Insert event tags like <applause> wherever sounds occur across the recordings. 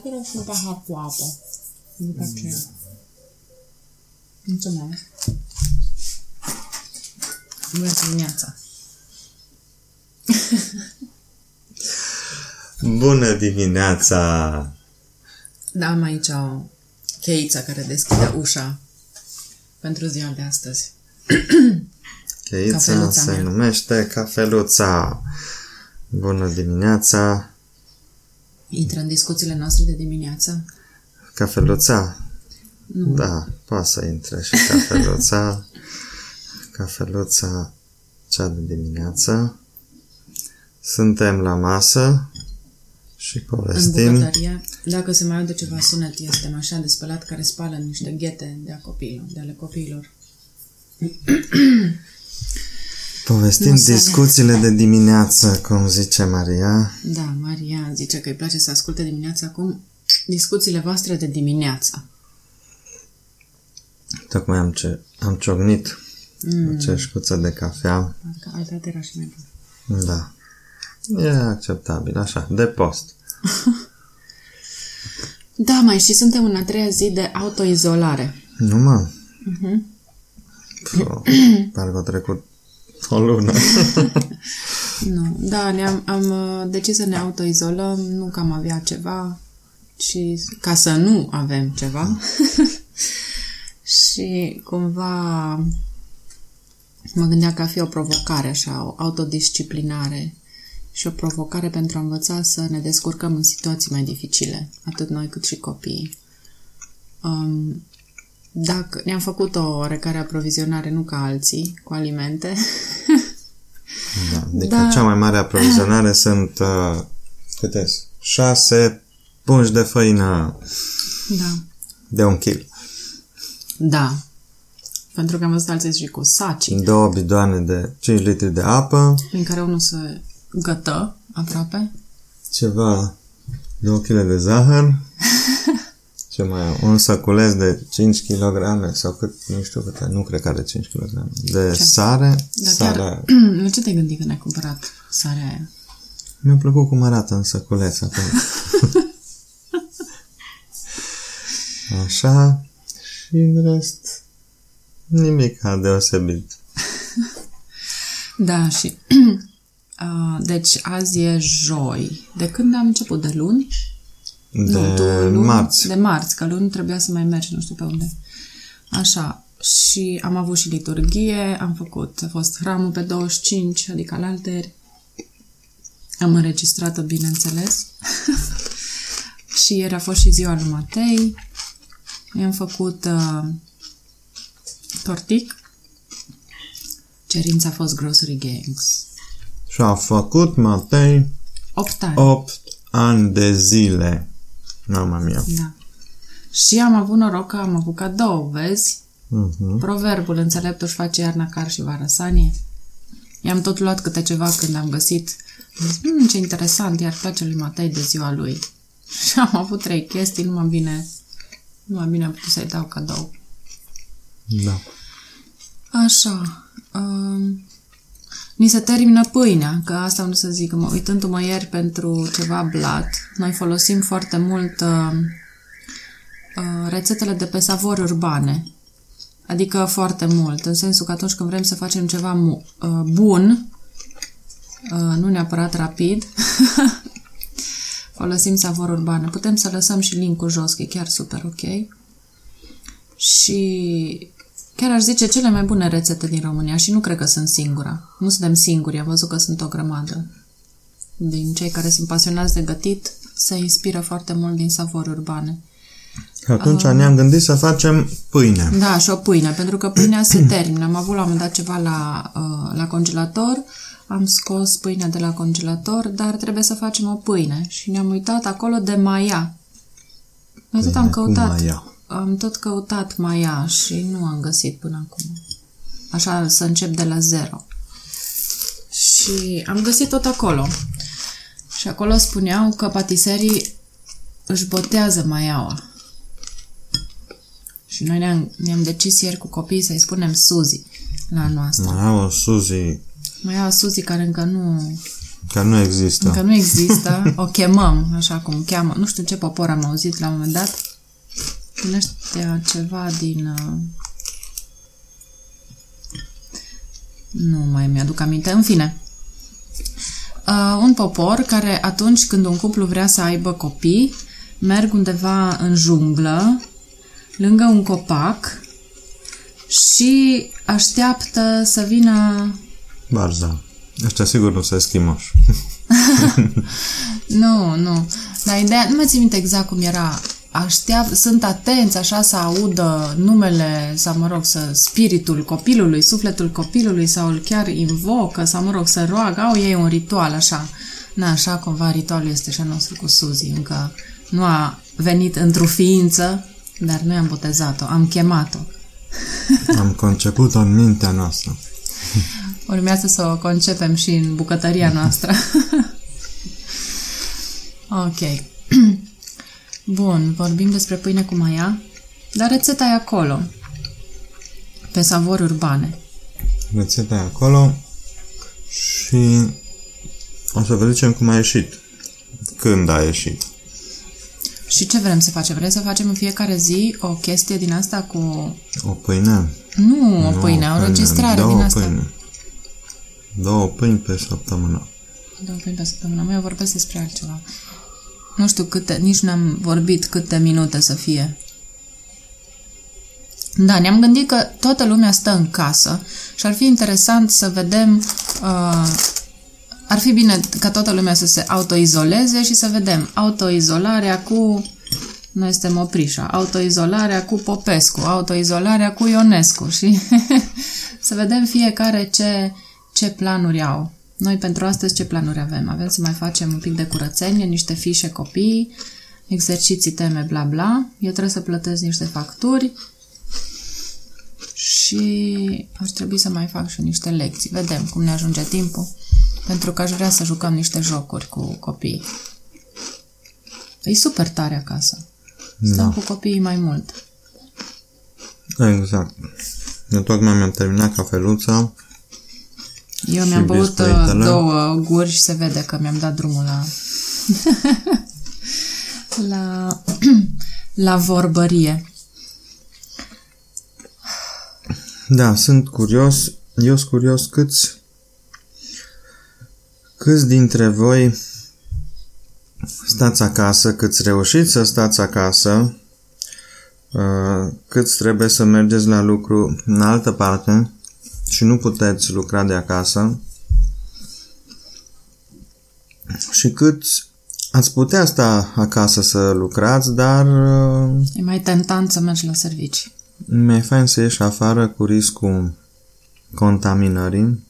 Hai te rog și un pahar cu apă. După aceea. Mulțumesc. Bună dimineața. <laughs> Bună dimineața! Da, am aici o cheiță care deschide ușa pentru ziua de astăzi. <clears throat> Cheița Cafeluța se mea. numește Cafeluța. Bună dimineața! Intră în discuțiile noastre de dimineață. Cafeluța? Nu. Da, poate să intre și cafeluța. <laughs> cafeluța cea de dimineață. Suntem la masă și În povestim. bucătărie, dacă se mai aude ceva sunet, este mașina de spălat care spală niște ghete de, a copiilor, de ale copiilor. <clears throat> Povestim Nu se- discuțiile de dimineață, cum zice Maria. Da, Maria zice că îi place să asculte dimineața acum discuțiile voastre de dimineață. Tocmai am, ce, am ciocnit Mm. o ceșcuță de cafea. Parcă altă dată era și mai bun. Da. E acceptabil, așa, de post. <laughs> Da, mai și suntem în a treia zi de autoizolare. Nu mă. Mhm. Pă, Parcă a trecut o lună. <laughs> Nu, da, ne-am am uh, decis să ne autoizolăm, nu că am avea ceva, ci ca să nu avem ceva. <laughs> și cumva mă gândeam că ar fi o provocare, așa, o autodisciplinare și o provocare pentru a învăța să ne descurcăm în situații mai dificile, atât noi cât și copiii. Um, dacă ne-am făcut o oarecare aprovizionare, nu ca alții, cu alimente, Da. Adică Da. cea mai mare aprovizionare <laughs> sunt uh, câte sunt? șase pungi de făină da, de un kil. Da. Pentru că am văzut alții și cu saci, Două bidoane de 5 litri de apă, prin care unul se gătă aproape. ceva 2 kg de zahăr, <laughs> ce mai am? Un săculeț de 5 kg sau cât, nu știu câte, nu cred că are 5 kg. De Ce? sare, Dar sare. chiar, <clears throat> la ce te-ai gândit când ai cumpărat sarea aia? Mi-a plăcut cum arată în săculeț acum. <laughs> Așa. Și în rest, nimic a deosebit. <laughs> Da, și... <clears throat> uh, deci azi e joi. De când am început? De luni? De nu, tu, luni, marți. De marți, că luni trebuia să mai mergi, nu știu pe unde. Așa. Și am avut și liturghie, am făcut, a fost hramul pe 25, adică la alteri. Am înregistrat-o, bineînțeles. <laughs> și ieri a fost și ziua lui Matei. I-am făcut uh, tortic. Cerința a fost Grocery Gangs. Și a făcut Matei 8 ani. 8 ani de zile. Mama mia. Da. Și am avut noroc că am avut cadou, vezi? Mhm. Proverbul înțeleptul își face iarna car și vara sanie. I-am tot luat câte ceva când am găsit. Am zis, "Mm, ce interesant, iar place lui Matei de ziua lui. <laughs> Și am avut trei chestii, numai bine, numai bine am putut să-i dau cadou. Da. Așa. Um, ni se termină pâinea, că asta am vrut să zic. Mă, uitându-mă ieri pentru ceva blat, noi folosim foarte mult uh, uh, rețetele de pe savori urbane. Adică foarte mult, în sensul că atunci când vrem să facem ceva mu- uh, bun, uh, nu neapărat rapid, <laughs> folosim savori urbane. Putem să lăsăm și link-ul jos, că e chiar super ok. Și chiar aș zice cele mai bune rețete din România și nu cred că sunt singura. Nu suntem singuri, am văzut că sunt o grămadă. Din cei care sunt pasionați de gătit, se inspiră foarte mult din savori urbane. Și atunci ne-am gândit să facem pâine. Da, și o pâine, pentru că pâinea se termină. Am avut la un moment dat ceva la, uh, la congelator, am scos pâinea de la congelator, dar trebuie să facem o pâine. Și ne-am uitat acolo de maia. Noi tot am Pâine cu căutat. maia. Am tot căutat maia și nu am găsit până acum. Așa să încep de la zero. Și am găsit tot acolo. Și acolo spuneau că patiserii își botează maiaua. Și noi ne-am, ne-am decis ieri cu copiii să-i spunem Suzy la noastră. Mai au o Suzy. Mai au Suzy care încă nu, Că nu există. Încă nu există, o chemăm, așa cum cheamă. Nu știu ce popor am auzit la un moment dat. Din ăștia ceva din... Uh... Nu mai mi-aduc aminte. În fine, uh, un popor care atunci când un cuplu vrea să aibă copii, merg undeva în junglă, lângă un copac și așteaptă să vină... Barza. Ăștia sigur nu se schimoși. <laughs> nu, nu. Dar ideea, nu mai țin minte exact cum era. Aștept, sunt atenți așa să audă numele sau, mă rog, să spiritul copilului, sufletul copilului sau îl chiar invocă sau, mă rog, să roagă. Au ei un ritual așa. Na, așa cumva ritualul este și nostru cu Suzy. Încă nu a venit într-o ființă, dar noi am botezat-o, am chemat-o. <laughs> am conceput-o în mintea noastră. Urmează să o concepem și în bucătăria noastră. <laughs> ok. <clears throat> Bun, vorbim despre pâine cu maia, dar rețeta e acolo, pe savori urbane. Rețeta e acolo și o să vedem cum a ieșit. Când a ieșit. Și ce vrem să facem? Vrem să facem în fiecare zi o chestie din asta cu... O pâine? Nu, o pâine, o, o înregistrare din asta. Pâine. Două pâini pe săptămână. Două pâini pe săptămână. Mai eu vorbesc despre altceva. Nu știu câte, nici n-am vorbit câte minute să fie. Da, ne-am gândit că toată lumea stă în casă și ar fi interesant să vedem uh, ar fi bine ca toată lumea să se autoizoleze și să vedem autoizolarea cu noi suntem oprișa, autoizolarea cu Popescu, autoizolarea cu Ionescu și <laughs> să vedem fiecare ce, ce planuri au. Noi pentru astăzi ce planuri avem? Avem să mai facem un pic de curățenie, niște fișe copii, exerciții, teme, bla bla. Eu trebuie să plătesc niște facturi și ar trebui să mai fac și niște lecții. Vedem cum ne ajunge timpul, pentru că aș vrea să jucăm niște jocuri cu copiii. E super tare acasă. Stăm da. cu copiii mai mult. Exact. Eu tocmai mi-am terminat cafeluța eu mi-am băut uh, două guri și se vede că mi-am dat drumul la... <laughs> la... <clears throat> la vorbărie. Da, sunt curios. Eu sunt curios câți câți dintre voi stați acasă, câți reușiți să stați acasă, uh, câți trebuie să mergeți la lucru în altă parte, și nu puteți lucra de acasă și cât ați putea sta acasă să lucrați, dar... E mai tentant să mergi la servici. Mai fain să ieși afară cu riscul contaminării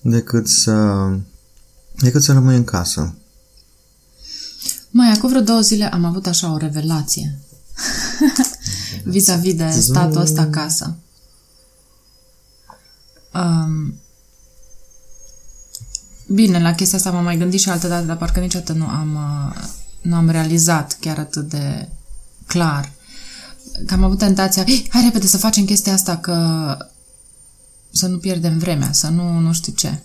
decât să, decât să rămâi în casă. Mai, acum vreo două zile am avut așa o revelație <laughs> vis-a-vis de statul ăsta acasă. Um, bine, la chestia asta m-am mai gândit și altă dată, dar parcă niciodată nu am, uh, nu am realizat chiar atât de clar. Că am avut tentația, hai repede să facem chestia asta, că să nu pierdem vremea, să nu, nu știu ce.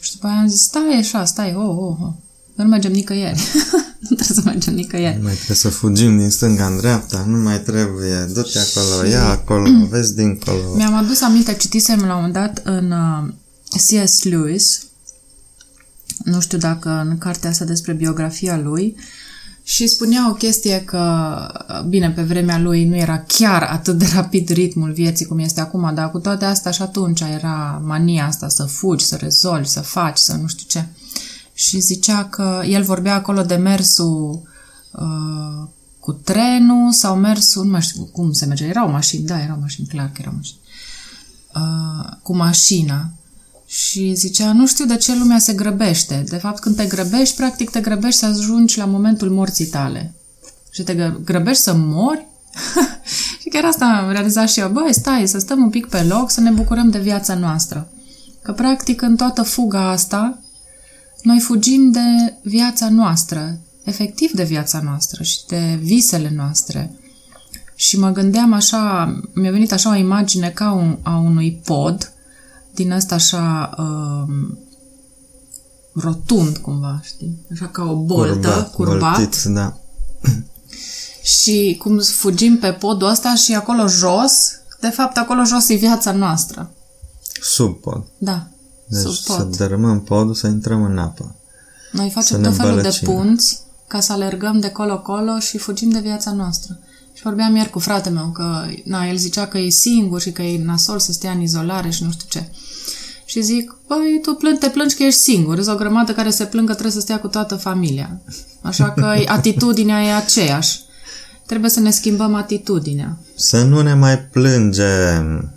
Și după aia am zis, stai așa, stai, oh, oh, oh. Nu mergem nicăieri. <laughs> nu trebuie să mergem nicăieri. Nu mai trebuie să fugim din stânga în dreapta, nu mai trebuie, du-te acolo, ia acolo, <clears throat> vezi dincolo. Mi-am adus aminte, citisem la un moment dat în uh, C.S. Lewis, nu știu dacă în cartea asta despre biografia lui, și spunea o chestie că, bine, pe vremea lui nu era chiar atât de rapid ritmul vieții cum este acum, dar cu toate astea și atunci era mania asta să fugi, să rezolvi, să faci, să nu știu ce și zicea că el vorbea acolo de mersul uh, cu trenul sau mersul, nu mai știu cum se merge, erau mașini, da, erau mașini, clar că erau mașini, uh, cu mașina. Și zicea, nu știu de ce lumea se grăbește. De fapt, când te grăbești, practic te grăbești să ajungi la momentul morții tale. Și te grăbești să mori? <laughs> și chiar asta am realizat și eu. Băi, stai, să stăm un pic pe loc, să ne bucurăm de viața noastră. Că, practic, în toată fuga asta, noi fugim de viața noastră, efectiv de viața noastră și de visele noastre. Și mă gândeam așa, mi-a venit așa o imagine ca un, a unui pod, din asta așa um, rotund cumva, știi? Așa ca o boltă, curbat. curbat. Boltit, da. <clears throat> Și cum fugim pe podul ăsta și acolo jos, de fapt acolo jos e viața noastră. Sub pod. Da, Deci sub să pod. dărâmăm podul, să intrăm în apă. Noi să facem ne tot felul de îmbălăcim. punți ca să alergăm de colo-colo și fugim de viața noastră. Și vorbeam ieri cu fratele meu că, na, el zicea că e singur și că e nasol să stea în izolare și nu știu ce. Și zic, băi, tu plâng, te plângi că ești singur. Sunt o grămadă care se plâng că trebuie să stea cu toată familia. Așa că <laughs> atitudinea e aceeași. Trebuie să ne schimbăm atitudinea. Să nu ne mai plângem.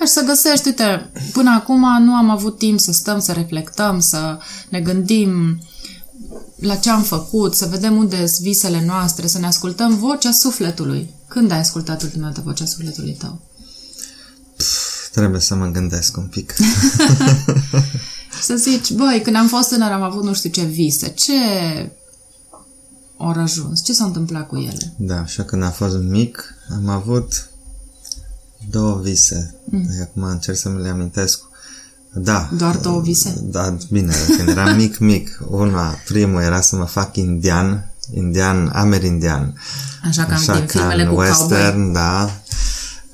Da, și să găsești, uite, până acum nu am avut timp să stăm, să reflectăm, să ne gândim la ce am făcut, să vedem unde sunt visele noastre, să ne ascultăm vocea sufletului. Când ai ascultat ultima dată vocea sufletului tău? Trebuie să mă gândesc un pic. Și <laughs> să zici, băi, când am fost tânăr am avut nu știu ce vise, ce au ajuns, ce s-a întâmplat cu ele? Da, și eu când am fost mic, am avut două vise. Mm. Acum încerc să mi le amintesc. Da. Doar două vise? Da, bine, când eram <laughs> mic, mic, una, primul era să mă fac indian, indian, amerindian. Așa ca Așa din ca filmele în cu western, cowboy. da,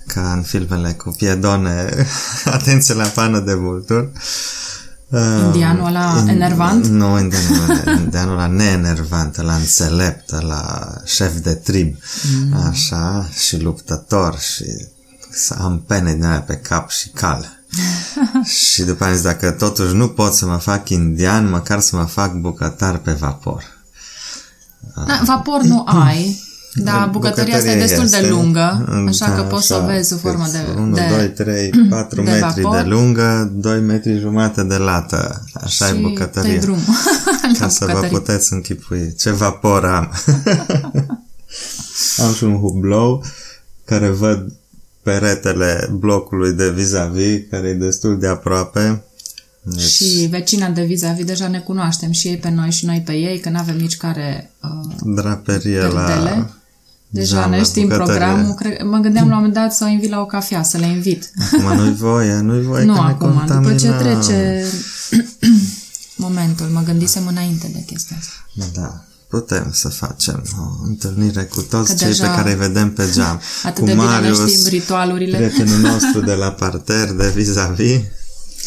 ca în filmele cu piedone, <laughs> atenție la pană de vultur. Indianul ăla enervant? Nu, indianul, ăla- <laughs> indianul ăla neenervant, la înțelept, la șef de trib, Mm. așa, și luptător și să am pene din alea pe cap și cal. <laughs> și după aia am zis, dacă totuși nu pot să mă fac indian, măcar să mă fac bucătar pe vapor. Da, vapor nu ai, dar bucătăria asta e destul de este, lungă, așa da, că poți să o așa, vezi sub formă de, 1, de 2, 3, 4 de metri vapor. de lungă, 2 metri jumate de lată. Așa și e bucătăria. dai drum <laughs> <laughs> Ca la să vă bucătărie. puteți închipui ce vapor am. am și un hublou care văd peretele blocului de vis-a-vis, care e destul de aproape. Deci, Și vecina de vis-a-vis deja ne cunoaștem și ei pe noi și noi pe ei, că nu avem nici care uh, draperie la perdele. Deja geam, ne la știm bucătărie. programul. Cre- mă gândeam la un moment dat să o invit la o cafea, să le invit. Acum nu-i voie, nu-i voie nu că ne acum, după ce contaminăm. trece <clears throat> momentul. Mă gândisem înainte de chestia asta. Da, putem să facem o întâlnire cu toți Că cei deja pe care îi vedem pe geam. <laughs> Atât cu de bine ne Marius, știm ritualurile. prietenul <laughs> nostru de la parter de vis-a-vis.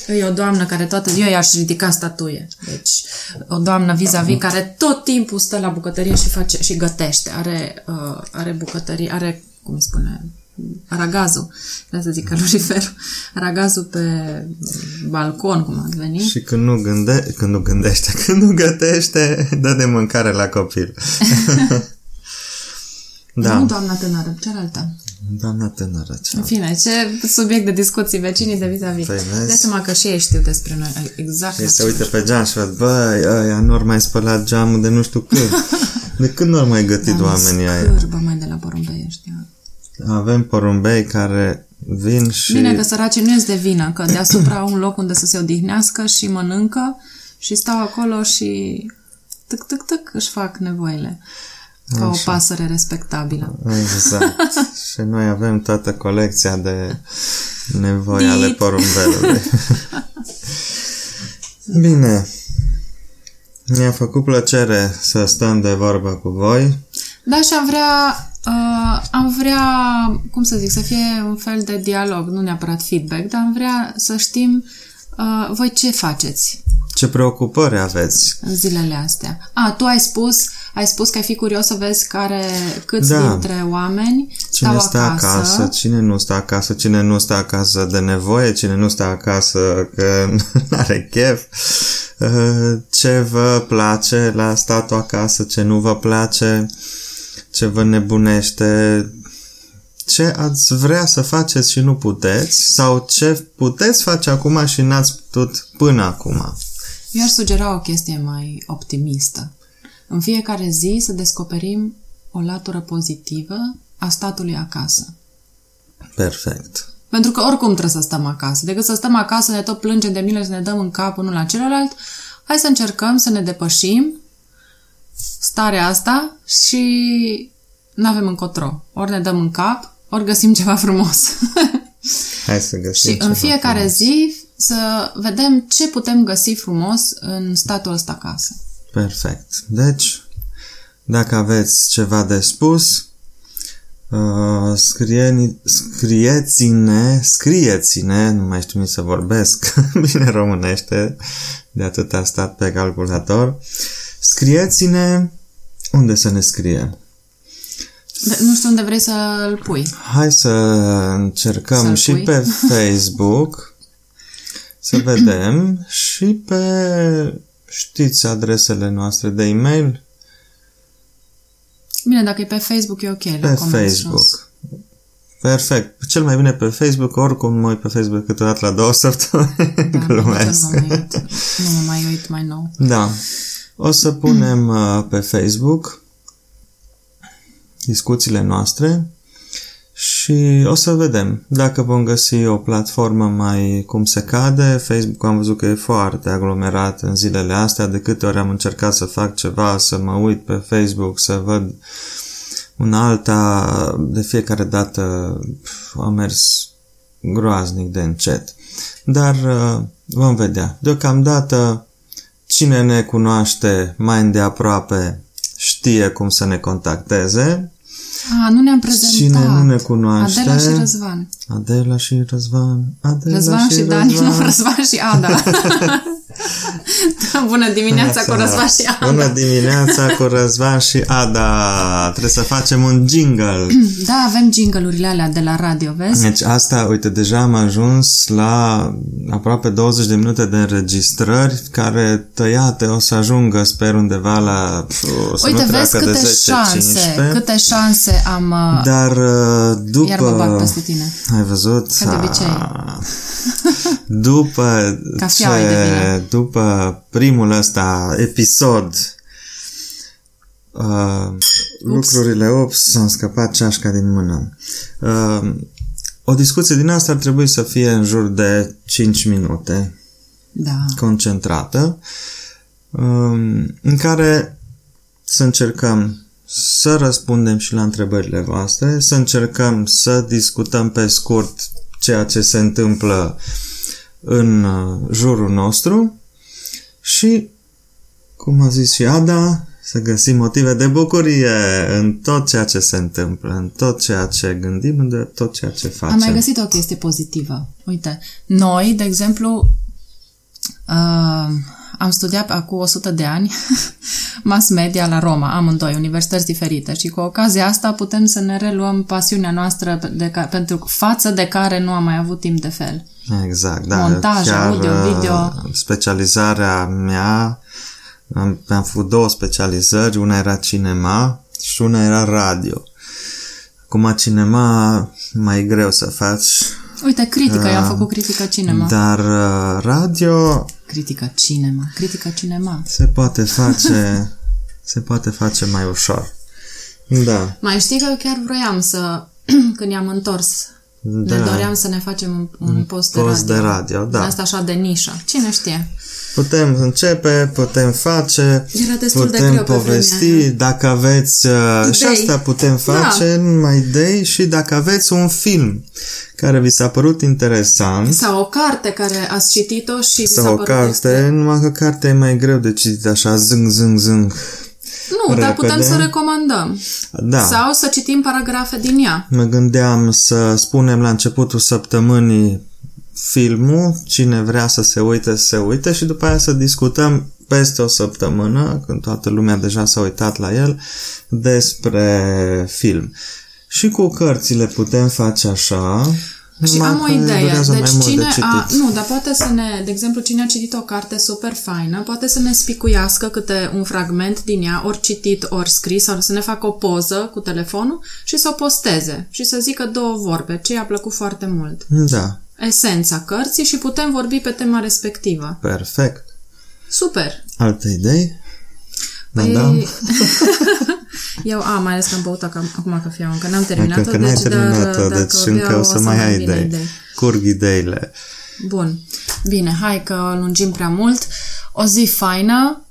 E o doamnă care toată ziua i-aș ridica statuie. Deci, o doamnă vis-a-vis care tot timpul stă la bucătărie și face și gătește. Are, uh, are bucătărie, are, cum îi spune, aragazul. Vreau să zic caloriferul. Aragazul pe balcon, cum ar veni. Și când nu, gânde, când nu gândește, <laughs> când nu gătește, dă de mâncare la copil. <laughs> da, Nu doamna tânără, cealaltă. doamna tânără, ce În fine, ce subiect de discuții vecinii de vis-a-vis. Păi, vezi? Dai seama că și ei știu despre noi. Exact. Și se uită pe geam și văd, băi, ăia nu ori mai spălat geamul de nu știu când. <laughs> De când nu ori mai gătit oamenii aia? Scârbă mai de la porumbei ăștia. Avem porumbei care vin și... Bine că săracii nu este de vină, că deasupra au un loc unde să se odihnească și mănâncă și stau acolo și tâc, tâc, tâc își fac nevoile. Ca o pasăre respectabilă. Exact. <laughs> și noi avem toată colecția de nevoi ale Dit. porumbelului. <laughs> Bine. Mi-a făcut plăcere să stăm de vorbă cu voi. Da, și am vrea, uh, am vrea, cum să zic, să fie un fel de dialog, nu neapărat feedback, dar am vrea să știm uh, voi ce faceți Ce preocupări aveți? în zilele astea. A, tu ai spus, ai spus că ai fi curios să vezi care, câți Da. dintre oameni Cine stau stă acasă. acasă, cine nu stă acasă, cine nu stă acasă de nevoie, cine nu stă acasă că <laughs> nu are chef, Uh, ce vă place la statul acasă, ce nu vă place, ce vă nebunește, ce ați vrea să faceți și nu puteți sau ce puteți face acum și n-ați putut până acum. Eu aș sugera o chestie mai optimistă. În fiecare zi să descoperim o latură pozitivă a statului acasă. Perfect. Pentru că oricum trebuie să stăm acasă. Decât să stăm acasă, ne tot plângem de milă, să ne dăm în cap unul la celălalt, hai să încercăm să ne depășim starea asta și nu avem încotro. Ori ne dăm în cap, ori găsim ceva frumos. <laughs> Hai să găsim și în ceva fiecare frumos. zi să vedem ce putem găsi frumos în statul ăsta acasă. Perfect. Deci, dacă aveți ceva de spus, uh, scrie, scrieți-ne, scrieți-ne, nu mai știu nici să vorbesc <laughs> bine românește, de atât a stat pe calculator, scrieți-ne unde să ne scrie. De, nu știu unde vrei să-l pui. Hai să încercăm Să-l și pui. pe <laughs> Facebook să vedem și pe știți adresele noastre de e-mail Bine, dacă e pe Facebook e ok. la pe comenzi Facebook. jos. Perfect. Cel mai bine pe Facebook, oricum mă uit pe Facebook câteodată la două <laughs> săptămâni. Da, Glumesc. Nu mă mai uit, nu mă mai uit mai nou. Da. O să punem uh, pe Facebook discuțiile noastre și o să vedem dacă vom găsi o platformă mai cum se cade. Facebook am văzut că e foarte aglomerat în zilele astea. De câte ori am încercat să fac ceva, să mă uit pe Facebook, să văd un alta, de fiecare dată pf, a mers groaznic de încet. Dar uh, vom vedea. Deocamdată Cine ne cunoaște mai îndeaproape știe cum să ne contacteze. A, nu ne-am prezentat. Cine nu ne cunoaște... Adela și Răzvan. Adela și Răzvan. Adela Răzvan și Dani, nu <laughs> Răzvan și Ada. <laughs> Da, <laughs> Bună dimineața cu Răzvan și Ada. Bună dimineața cu Răzvan și Ada. Trebuie să facem un jingle. <clears throat> Da, avem jingle-urile alea de la radio, vezi? Deci asta, uite, deja am ajuns la aproape 20 de minute de înregistrări care tăiate o să ajungă, sper, undeva la... Pf, să Uite, nu vezi treacă câte de 10, șanse, 15. câte șanse am... uh, Dar uh, după... Iar mă bag peste tine. Ai văzut? Ca de obicei. A, După <laughs> Cafeaua e de ce, vină. după primul ăsta episod. Uh, lucrurile, ups, s-a scăpat ceașca din mână. Uh, o discuție din asta ar trebui să fie în jur de 5 minute. Da. concentrată, um, în care să încercăm să răspundem și la întrebările voastre, să încercăm să discutăm pe scurt ceea ce se întâmplă în uh, jurul nostru și, cum a zis și Ada, să găsim motive de bucurie în tot ceea ce se întâmplă, în tot ceea ce gândim, în tot ceea ce facem. Am mai găsit o chestie pozitivă. Uite, noi, de exemplu, uh, am studiat acum 100 de ani <laughs> mass media la Roma, amândoi, universități diferite și cu ocazia asta putem să ne reluăm pasiunea noastră de ca, pentru față de care nu am mai avut timp de fel. Exact, da. Montaj, Chiar, audio, uh, video. Specializarea mea, am, am făcut două specializări, una era cinema și una era radio. Acum cinema mai greu să faci, Uite, critică, eu am făcut critică cinema. dar uh, radio Critică cinema, critică cinema. se poate face, se poate face mai ușor. Da, Mai știi că chiar vroiam să, <clears throat> când i-am întors, da. ne doream să ne facem un, un post, post de de radio. radio, da. Asta așa de nișă. Cine știe? Putem începe, putem face, Era destul de putem greu pe povesti, vremea aia. dacă aveți, uh, și Idei. asta putem face, Da. numai idei și dacă aveți un film care vi s-a părut interesant Sau o carte care ați citit-o și vi s-a sau o părut carte, extrem- numai că cartea e mai greu de citit așa, zâng, zâng, zâng. Nu, dar repede. putem să recomandăm. Da, Sau să citim paragrafe din ea. mă gândeam să spunem la începutul săptămânii filmul, cine vrea să se uite, să se uite și după aia să discutăm peste o săptămână, când toată lumea deja s-a uitat la el, despre film. Și cu cărțile putem face așa. Și numai am o că idee. durează mai Deci mult de cine a... citit. Nu, dar poate să ne... De exemplu, cine a citit o carte super faină, poate să ne spicuiască câte un fragment din ea, ori citit, ori scris, sau să ne facă o poză cu telefonul și să o posteze. Și să zică două vorbe, ce i-a plăcut foarte mult. Da, Esența cărții și putem vorbi pe tema respectivă. perfect. Super! Alte idei? Păi, Da, da. <laughs> Eu am, mai ales că am băut acum, acum cafeaua, încă n-am terminat-o. Dacă n-ai deci terminat-o, dacă deci beau, încă o să mai ai vină idei. Curg ideile. Bun. Bine, hai că lungim prea mult. O zi faină,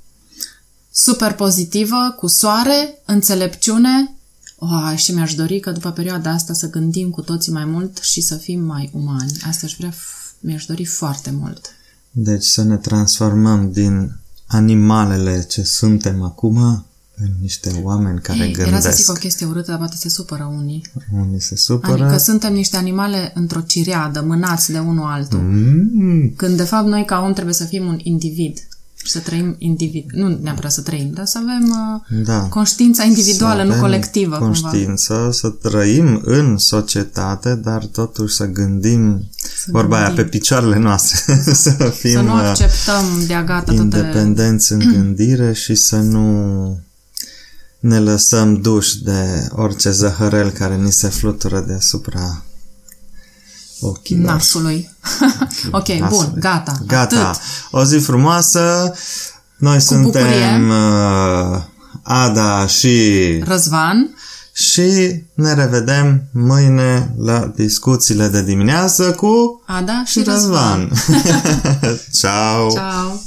super pozitivă, cu soare, înțelepciune. Oh, și mi-aș dori că după perioada asta să gândim cu toții mai mult și să fim mai umani. Asta aș vrea f- Mi-aș dori foarte mult. Deci să ne transformăm din animalele ce suntem acum în niște oameni care Ei, gândesc. Era să zic o chestie urâtă, dar poate se supără unii. Unii se supără. Adică suntem niște animale într-o cireadă, mânați de unul altul. Mm, Când de fapt noi ca om trebuie să fim un individ și să trăim individ. Nu neapărat să trăim, dar să avem uh, da. conștiința individuală, Să nu avem colectivă. Cumva. Conștiință, să trăim în societate, dar totuși să gândim, Să vorba aia, gândim. pe picioarele noastre, <laughs> să fim Să nu uh, acceptăm de-a gata toate... independenți în <clears throat> gândire și să nu ne lăsăm duși de orice zăhărel care ni se flutură deasupra ochilor. nasului. <laughs> ok, Nasului. bun, gata. Gata. Atât. O zi frumoasă. Noi suntem bucurie. uh, Ada și Răzvan, și ne revedem mâine la discuțiile de dimineață cu Ada și, și Răzvan. <laughs> Ciao! Ciao.